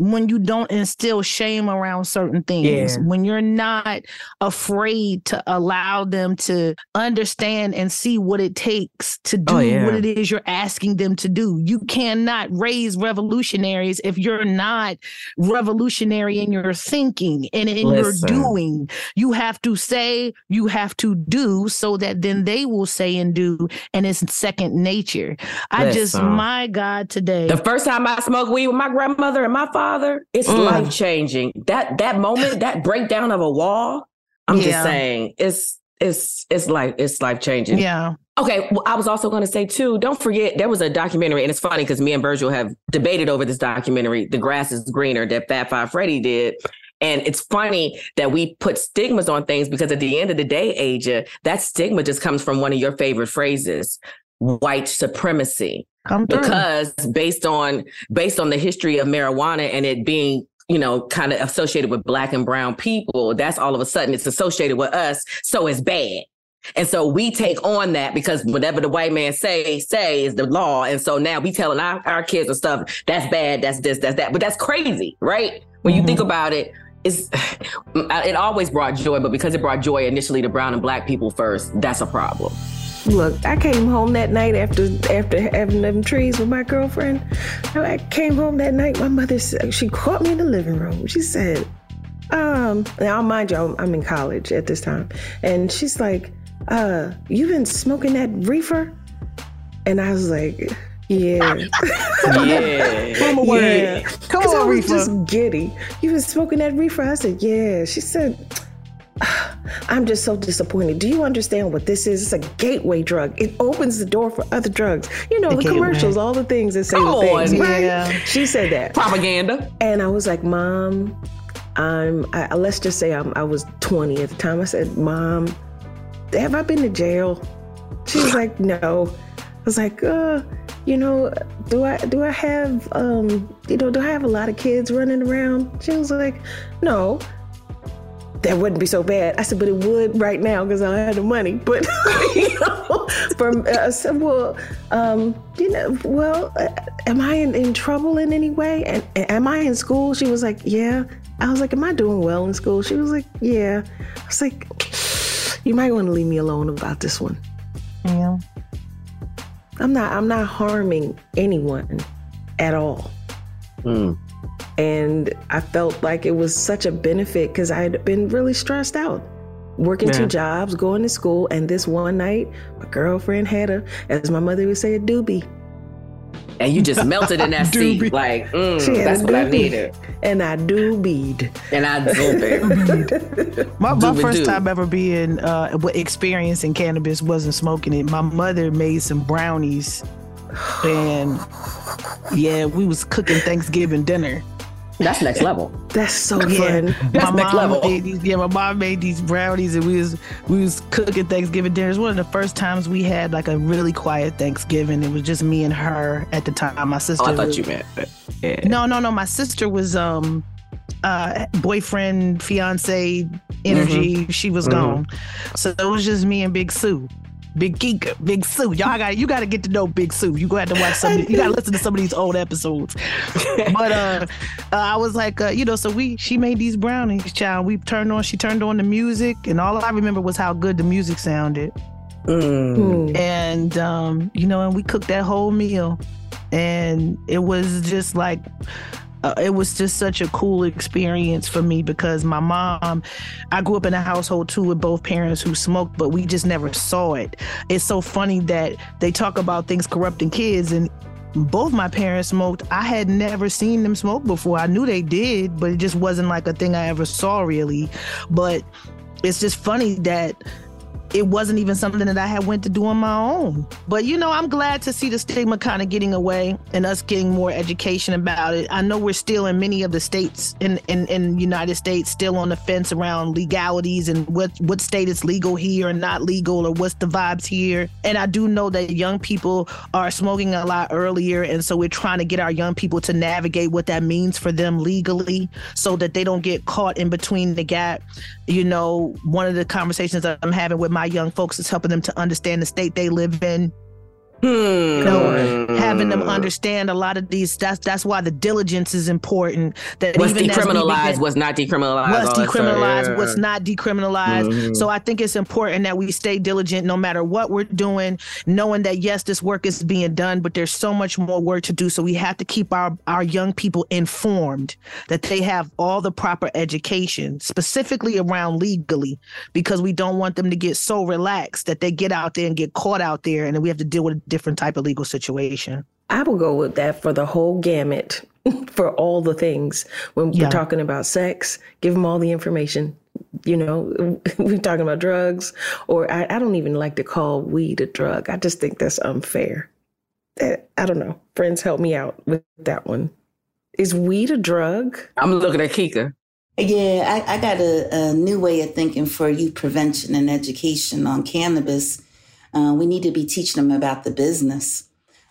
when you don't instill shame around certain things, yeah. when you're not afraid to allow them to understand and see what it takes to oh, do oh, yeah. what it is you're asking them to do. You cannot raise revolutionaries if you're not revolutionary in your thinking and in Listen. your doing. You have to say, you have to do so that then they will say and do, and it's second nature. I just, my God, today. The first time I smoked weed with my grandmother and my father father, it's mm. life changing. That that moment, that breakdown of a wall, I'm yeah. just saying, it's it's it's life it's life changing. Yeah. Okay. Well, I was also going to say too. Don't forget there was a documentary, and it's funny because me and Virgil have debated over this documentary, "The Grass Is Greener," that Fab Five Freddy did. And it's funny that we put stigmas on things because at the end of the day, Aja, that stigma just comes from one of your favorite phrases, white supremacy because based on based on the history of marijuana and it being you know, kind of associated with black and brown people, that's all of a sudden it's associated with us. So it's bad. And so we take on that because whatever the white man say, say is the law. And so now we telling our, our kids and stuff, that's bad, that's this, that's that. But that's crazy, right? When you mm-hmm. think about it, it's (sighs) it always brought joy, but because it brought joy initially to brown and black people first, that's a problem. Look, I came home that night after after having them trees with my girlfriend. I came home that night. My mother she caught me in the living room. She said, "Um, now mind you, I'm in college at this time," and she's like, "Uh, you been smoking that reefer?" And I was like. Yeah. (laughs) yeah. Come on, yeah. Come on, I was reefer. just giddy. You been smoking that reefer? I said, yeah. She said, I'm just so disappointed. Do you understand what this is? It's a gateway drug. It opens the door for other drugs. You know, the, the commercials, all the things that say Come the things, on, right? Yeah. She said that. Propaganda. And I was like, Mom, I'm, I, let's just say I'm, I was 20 at the time. I said, Mom, have I been to jail? She was like, No. I was like, uh, you know, do I do I have um, you know, do I have a lot of kids running around? She was like, No that wouldn't be so bad. I said, but it would right now because I had the money. But (laughs) you know, from uh, I said, well, um, you know, well, uh, am I in, in trouble in any way? And, and am I in school? She was like, yeah. I was like, am I doing well in school? She was like, yeah. I was like, you might want to leave me alone about this one. Yeah. I'm not. I'm not harming anyone at all. Mm. And I felt like it was such a benefit because I had been really stressed out. Working yeah. two jobs, going to school, and this one night, my girlfriend had a, as my mother would say, a doobie. And you just melted in (laughs) that seat, like mm, that's what I needed. And I doobied. And I doobied. (laughs) my, my first time ever being uh, experiencing cannabis wasn't smoking it. My mother made some brownies, and yeah, we was cooking Thanksgiving dinner that's next level. That's so yeah. fun. That's my next level. Made these, yeah, my mom made these brownies, and we was we was cooking Thanksgiving dinner. It was one of the first times we had like a really quiet Thanksgiving. It was just me and her at the time. My sister. Oh, I thought was, you meant. Yeah. No, no, no. My sister was um uh boyfriend fiance energy. Mm-hmm. She was mm-hmm. gone, so it was just me and Big Sue. Big Geeka, Big Sue. Y'all got you got to get to know Big Sue. You got to watch some. you got to listen to some of these old episodes. but uh, uh, I was like, uh, you know, so we she made these brownies, child. We turned on. She turned on the music, and all I remember was how good the music sounded. Mm. And um, you know, and we cooked that whole meal, and it was just like uh, it was just such a cool experience for me because my mom, I grew up in a household too with both parents who smoked, but we just never saw it. It's so funny that they talk about things corrupting kids and both my parents smoked. I had never seen them smoke before. I knew they did, but it just wasn't like a thing I ever saw really. But it's just funny that it wasn't even something that I had went to do on my own. But you know, I'm glad to see the stigma kind of getting away and us getting more education about it. I know we're still in many of the states in in, in United States still on the fence around legalities and what what state is legal here and not legal or what's the vibes here. And I do know that young people are smoking a lot earlier and so we're trying to get our young people to navigate what that means for them legally so that they don't get caught in between the gap. You know, one of the conversations I'm having with my my young folks is helping them to understand the state they live in Hmm. You know, having them understand a lot of these. That's that's why the diligence is important. That what's decriminalized, what's not decriminalized, what's decriminalized, yeah. what's not decriminalized. Mm-hmm. So I think it's important that we stay diligent no matter what we're doing, knowing that yes, this work is being done, but there's so much more work to do. So we have to keep our our young people informed that they have all the proper education, specifically around legally, because we don't want them to get so relaxed that they get out there and get caught out there, and then we have to deal with different type of legal situation. I will go with that for the whole gamut, (laughs) for all the things. When yeah. we're talking about sex, give them all the information. You know, (laughs) we're talking about drugs, or I, I don't even like to call weed a drug. I just think that's unfair. I don't know. Friends, help me out with that one. Is weed a drug? I'm looking at Kika. Yeah, I, I got a, a, new way of thinking for youth prevention and education on cannabis uh, we need to be teaching them about the business.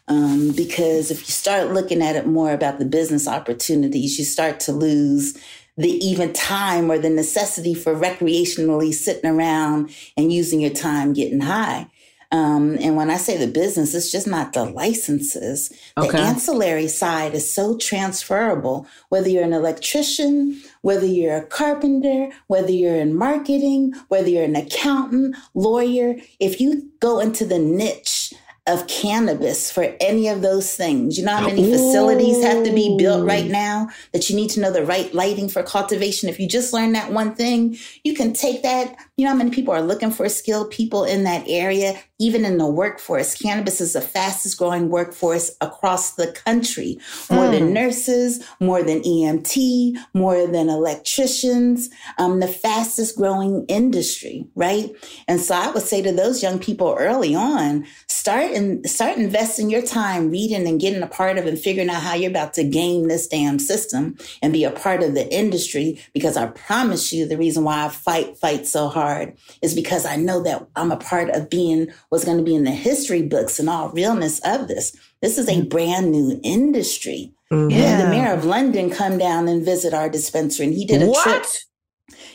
Um, because if you start looking at it more about the business opportunities, you start to lose the even time or the necessity for recreationally sitting around and using your time getting high. Um, and when I say the business, it's just not the licenses. The Okay. ancillary side is so transferable, whether you're an electrician, whether you're a carpenter, whether you're in marketing, whether you're an accountant, lawyer, if you go into the niche of cannabis for any of those things. You know how many facilities have to be built right now that you need to know the right lighting for cultivation. If you just learn that one thing, you can take that. You know how many people are looking for skilled people in that area, even in the workforce. Cannabis is the fastest growing workforce across the country, more than nurses, more than EMT, more than electricians, um, the fastest growing industry, right? And so I would say to those young people early on, start and start investing your time reading and getting a part of and figuring out how you're about to game this damn system and be a part of the industry. Because I promise you, the reason why I fight fight so hard is because I know that I'm a part of being what's going to be in the history books and all realness of this. This is a brand new industry. We had the mayor of London come down and visit our dispensary, and he did a What? trip.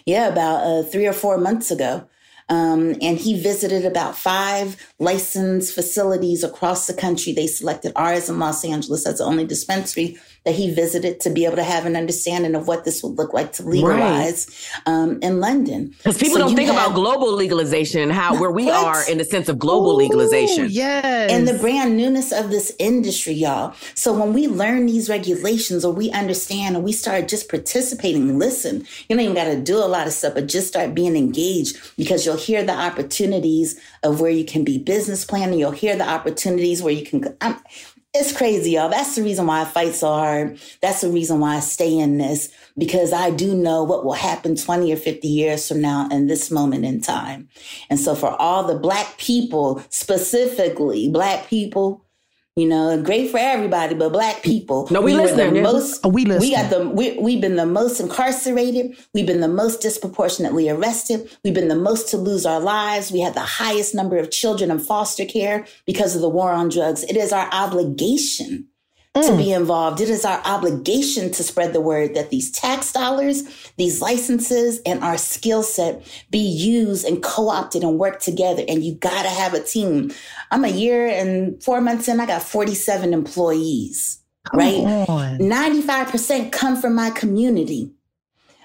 Yeah, about uh, three or four months ago. Um, and he visited about five licensed facilities across the country. They selected ours in Los Angeles as the only dispensary that he visited to be able to have an understanding of what this would look like to legalize um, in London. Because people So don't think about global legalization and how where we What? are in the sense of global legalization. Yes. and the brand newness of this industry, y'all. So when we learn these regulations or we understand and we start just participating, listen, you don't even got to do a lot of stuff, but just start being engaged because you'll hear the opportunities of where you can be business planning. You'll hear the opportunities where you can. I'm, it's crazy, y'all. That's the reason why I fight so hard. That's the reason why I stay in this because I do know what will happen 20 or 50 years from now in this moment in time. And so for all the black people, specifically black people, you know, great for everybody, but black people. No, we were listening, The most, Oh, we we got listening. the we, we've been the most incarcerated. We've been the most disproportionately arrested. We've been the most to lose our lives. We had the highest number of children in foster care because of the war on drugs. It is our obligation to be involved. It is our obligation to spread the word that these tax dollars, these licenses, and our skill set be used and co-opted and work together. And you gotta have a team. I'm a year and four months in, I got 47 employees, right? on. 95% come from my community.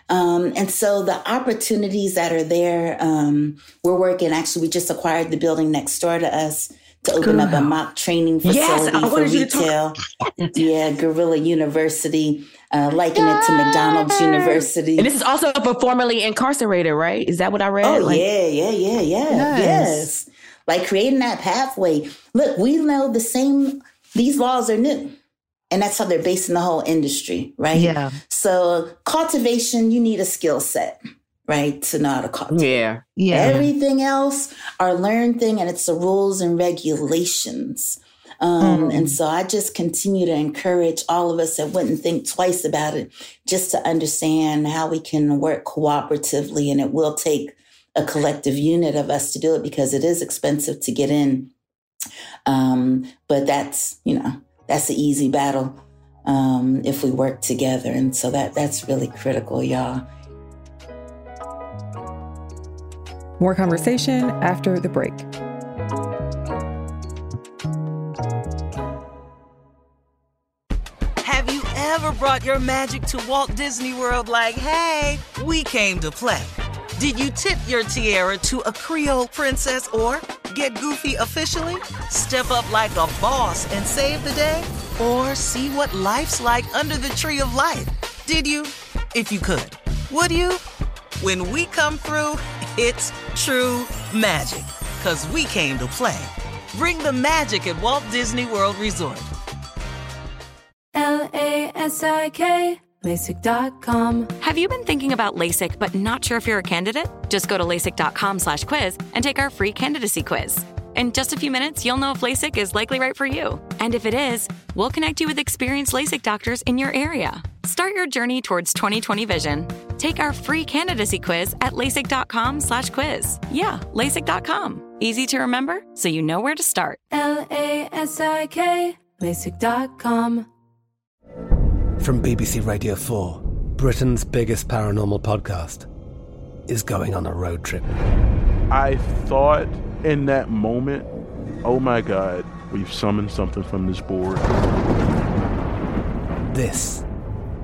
Um, and so the opportunities that are there, um, we're working. Actually, we just acquired the building next door to us to open up a mock training Yes, facility I for to talk- retail. yeah, Gorilla University, uh, liken it to McDonald's University. And this is also for formerly incarcerated, right? Is that what I read? Oh Like- yeah, yeah, yeah, yeah. Yes. Yes. Like creating that pathway. Look, we know the same these laws are new. And that's how they're basing the whole industry, right? Yeah. So cultivation, you need a skill set, right? To not how to cultivate. Yeah. Yeah. Everything else are learned thing and it's the rules and regulations. Um, And so I just continue to encourage all of us that wouldn't think twice about it, just to understand how we can work cooperatively. And it will take a collective unit of us to do it because it is expensive to get in. Um, but that's, you know, that's the easy battle um, if we work together. And so that that's really critical, y'all. More conversation after the break. Have you ever brought your magic to Walt Disney World like, hey, we came to play? Did you tip your tiara to a Creole princess or get goofy officially? Step up like a boss and save the day? Or see what life's like under the tree of life? Did you? If you could. Would you? When we come through, it's true magic. Cause we came to play. Bring the magic at Walt Disney World Resort. L A S I K, LASIK.com. Have you been thinking about LASIK but not sure if you're a candidate? Just go to LASIK.com slash quiz and take our free candidacy quiz. In just a few minutes, you'll know if LASIK is likely right for you. And if it is, we'll connect you with experienced LASIK doctors in your area. Start your journey towards 2020 vision. Take our free candidacy quiz at LASIK.com slash quiz. Yeah, LASIK.com. Easy to remember, so you know where to start. L A S I K, LASIK.com. From BBC Radio 4, Britain's biggest paranormal podcast is going on a road trip. I thought in that moment, oh my God, we've summoned something from this board. This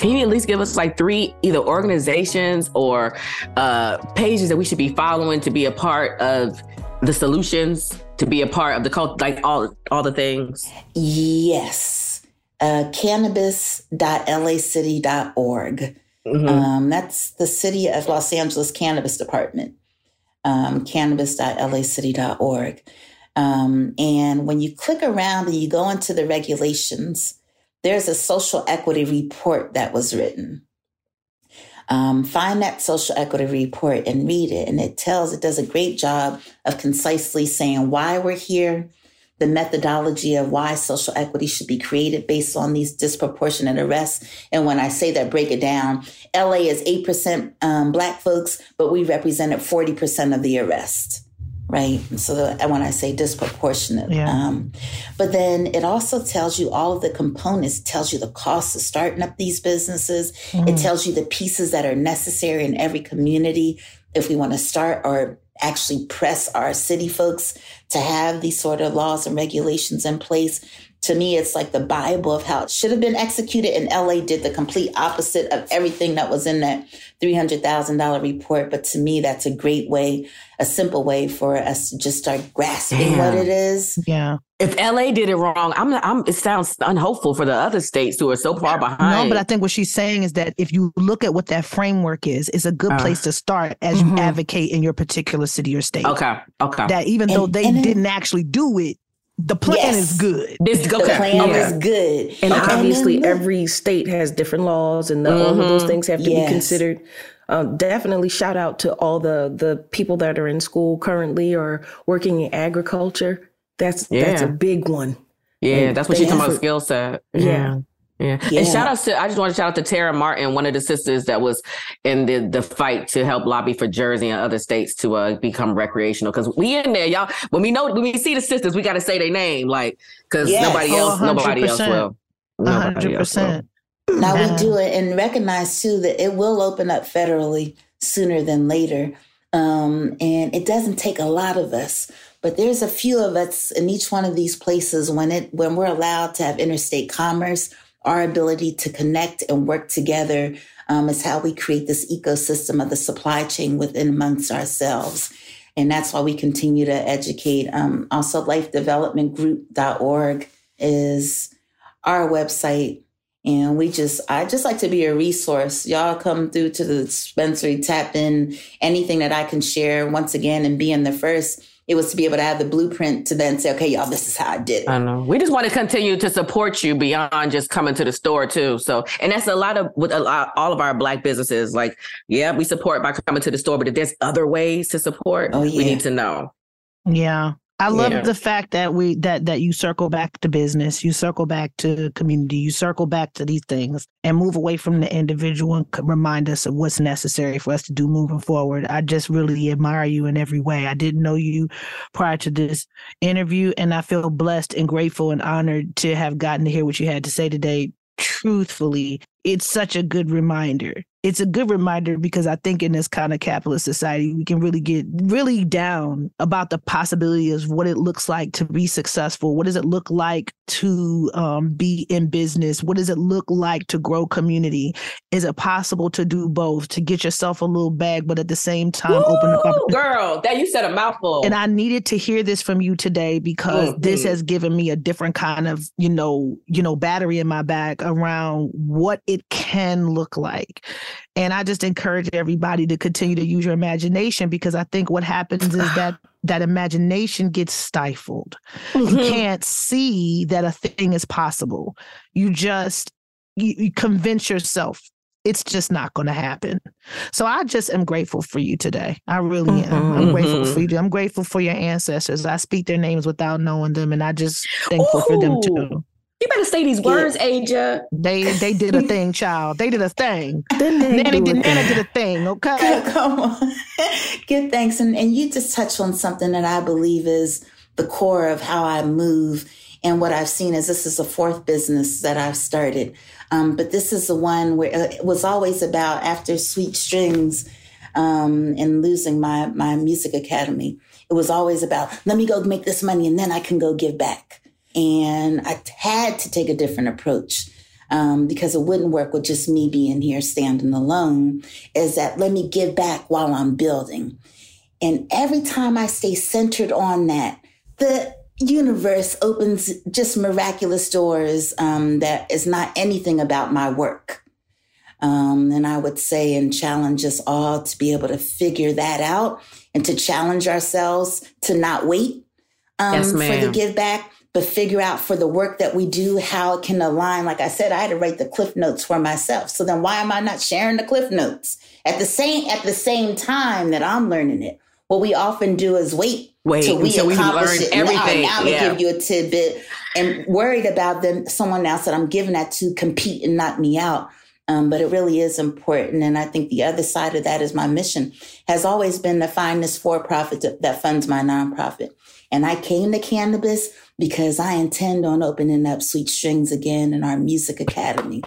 Can you at least give us like three either organizations or uh, pages that we should be following to be a part of the solutions, to be a part of the cult, like all all the things? Yes. Uh, cannabis.lacity.org. Mm-hmm. Um, that's the City of Los Angeles Cannabis Department. Um, cannabis.lacity.org. Um, and when you click around and you go into the regulations, there's a social equity report that was written. Um, find that social equity report and read it. And it tells, it does a great job of concisely saying why we're here, the methodology of why social equity should be created based on these disproportionate arrests. And when I say that, break it down. LA is 8% um, Black folks, but we represented 40% of the arrest right? So when I say disproportionate, Yeah. um, but then it also tells you all of the components. It tells you the cost of starting up these businesses. It Mm. tells you the pieces that are necessary in every community if we want to start or actually press our city folks to have these sort of laws and regulations in place. To me, it's like the Bible of how it should have been executed. And LA did the complete opposite of everything that was in that $300,000 report. But to me, that's a great way, a simple way for us to just start grasping what it is. Yeah. If LA did it wrong, I'm, I'm. It sounds unhopeful for the other states who are so far behind. No, but I think what she's saying is that if you look at what that framework is, it's a good Uh. place to start as you advocate in your particular city or state. Okay. Okay. That even though they didn't actually do it, the plan Yes. is good. This The plan okay. is good. And then obviously, look, every state has different laws, and the, all of those Mhm. things have to Yes. be considered. Um, definitely shout out to all the the people that are in school currently or working in agriculture. That's that's a big one. Yeah, And that's what she's talking about skill set. Yeah. Yeah. Yeah. And shout out to I just want to shout out to Tara Martin, one of the sisters that was in the the fight to help lobby for Jersey and other states to uh, become recreational. Cause we in there, y'all. When we know when we see the sisters, we gotta say their name, like because Yes. nobody Oh, else, nobody else will. hundred percent. Now Yeah. we do it and recognize too that it will open up federally sooner than later. Um, and it doesn't take a lot of us, but there's a few of us in each one of these places when it when we're allowed to have interstate commerce, our ability to connect and work together um, is how we create this ecosystem of the supply chain within amongst ourselves. And that's why we continue to educate. Um, also, lifedevelopmentgroup.org is our website. And we just, I just like to be a resource. Y'all come through to the dispensary, tap in anything that I can share once again and being the first. It was to be able to have the blueprint to then say, okay, y'all, this is how I did it. I know. We just want to continue to support you beyond just coming to the store too. So, and that's a lot of with a lot, all of our black businesses. Like, yeah, we support by coming to the store, but if there's other ways to support, Oh, we need to know. Yeah. I love Yeah. the fact that we that that you circle back to business, you circle back to community, you circle back to these things and move away from the individual and remind us of what's necessary for us to do moving forward. I just really admire you in every way. I didn't know you prior to this interview and I feel blessed and grateful and honored to have gotten to hear what you had to say today. Truthfully, it's such a good reminder. It's a good reminder because I think in this kind of capitalist society, we can really get really down about the possibility of what it looks like to be successful. What does it look like to um, be in business? What does it look like to grow community? Is it possible to do both, to get yourself a little bag, but at the same time open up? Girl, that you said a mouthful. And I needed to hear this from you today because this Mhm. has given me a different kind of, you know, you know, battery in my back around what it can look like. And I just encourage everybody to continue to use your imagination because I think what happens is that that imagination gets stifled. Mm-hmm. You can't see that a thing is possible. You just you, you convince yourself it's just not going to happen. So I just am grateful for you today. I really am. Mm-hmm. I'm grateful for mm-hmm. you. I'm grateful for your ancestors. I speak their names without knowing them, and I just thankful Ooh. for them too. You better say these words, yeah. Aja. They they did a thing, child. They did a thing. (laughs) Nanny did, Nana did a thing, (laughs) okay? Come on. (laughs) Give thanks. And, and you just touched on something that I believe is the core of how I move. And what I've seen is this is the fourth business that I've started. Um, but this is the one where uh, it was always about after Sweet Strings um, and losing my, my music academy. It was always about, let me go make this money and then I can go give back. And I had to take a different approach um, because it wouldn't work with just me being here standing alone. Is that let me give back while I'm building. And every time I stay centered on that, the universe opens just miraculous doors um, that is not anything about my work. Um, and I would say and challenge us all to be able to figure that out and to challenge ourselves to not wait um, yes, for the give back but figure out for the work that we do how it can align. Like I said, I had to write the cliff notes for myself. So then why am I not sharing the cliff notes at the same at the same time that I'm learning it? What we often do is wait, wait till we accomplish it. Everything. Now, now yeah. I'm give you a tidbit and worried about them someone else that I'm giving that to compete and knock me out. Um, but it really is important. And I think the other side of that is my mission has always been to find this for profit that funds my nonprofit. And I came to cannabis because I intend on opening up Sweet Strings again in our music academy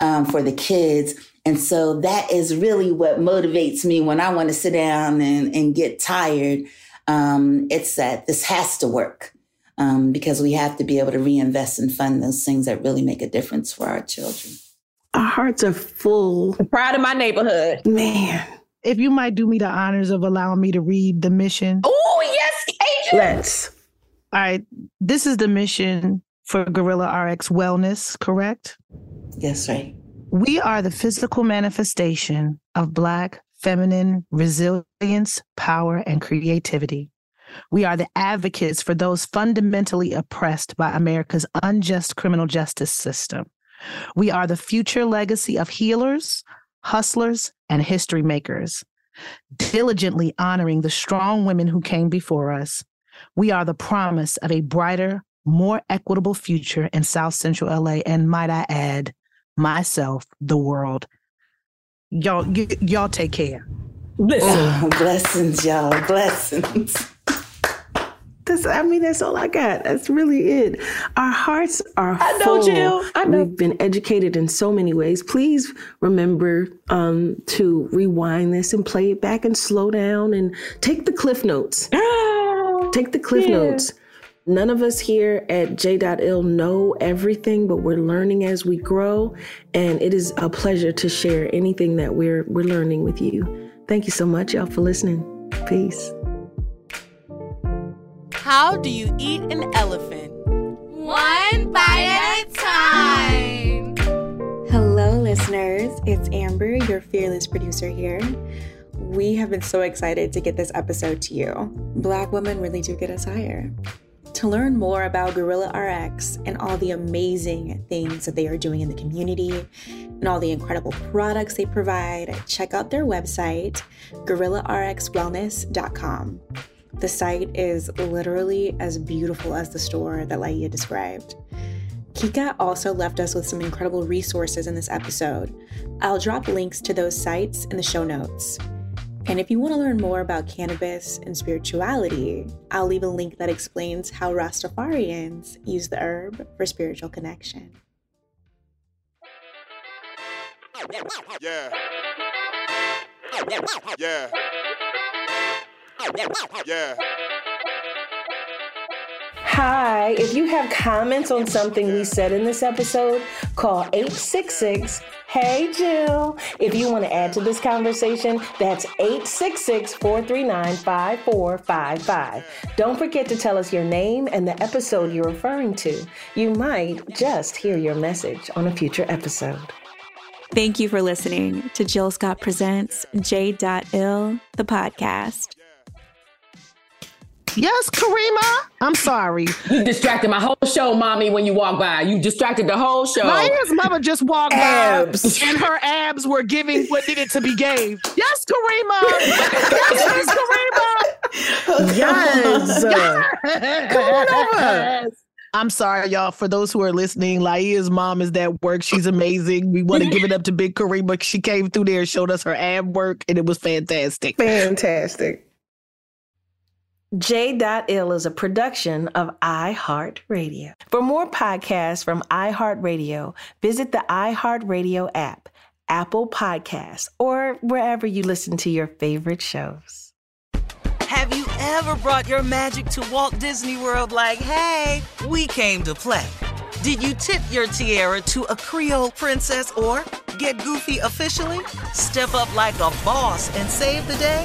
um, for the kids. And so that is really what motivates me when I want to sit down and, and get tired. Um, it's that this has to work um, because we have to be able to reinvest and fund those things that really make a difference for our children. Our hearts are full. Proud of my neighborhood. Man. If you might do me the honors of allowing me to read the mission. Oh, yes, Angel. Let's. All right. This is the mission for Gorilla RX Wellness, correct? Yes, right. We are the physical manifestation of Black feminine resilience, power, and creativity. We are the advocates for those fundamentally oppressed by America's unjust criminal justice system. We are the future legacy of healers, hustlers, and history makers, diligently honoring the strong women who came before us we are the promise of a brighter, more equitable future in South Central LA, and might I add, myself, the world. Y'all, y- y'all take care. Oh, (laughs) blessings, y'all. Blessings. That's, I mean, that's all I got. That's really it. Our hearts are I know, full. Jill. I know. We've been educated in so many ways. Please remember um, to rewind this and play it back and slow down and take the cliff notes. (laughs) Take the cliff yeah. notes. None of us here at J.Ill know everything, but we're learning as we grow. And it is a pleasure to share anything that we're we're learning with you. Thank you so much, y'all, for listening. Peace. How do you eat an elephant? One bite at a time. Hello, listeners. It's Amber, your fearless producer here. We have been so excited to get this episode to you. Black women really do get us higher. To learn more about Gorilla RX and all the amazing things that they are doing in the community and all the incredible products they provide, check out their website, gorillarxwellness.com. The site is literally as beautiful as the store that Laiya described. Kika also left us with some incredible resources in this episode. I'll drop links to those sites in the show notes. And if you want to learn more about cannabis and spirituality, I'll leave a link that explains how Rastafarians use the herb for spiritual connection. Yeah. Yeah. Yeah. Hi, if you have comments on something we said in this episode, call 866 Hey Jill. If you want to add to this conversation, that's 866 439 5455. Don't forget to tell us your name and the episode you're referring to. You might just hear your message on a future episode. Thank you for listening to Jill Scott Presents J.Ill, the podcast. Yes, Karima. I'm sorry. You distracted my whole show, mommy, when you walk by. You distracted the whole show. Maya's mama just walked Abs. by and her abs were giving what needed to be gave. Yes, Karima. yes, Karima. Yes. (laughs) Come on over. Yes. I'm sorry, y'all. For those who are listening, Laiya's mom is at work. She's amazing. We want to give it up to Big Karima. She came through there, and showed us her ab work, and it was fantastic. Fantastic. J.Ill is a production of iHeartRadio. For more podcasts from iHeartRadio, visit the iHeartRadio app, Apple Podcasts, or wherever you listen to your favorite shows. Have you ever brought your magic to Walt Disney World like, hey, we came to play? Did you tip your tiara to a Creole princess or get goofy officially? Step up like a boss and save the day?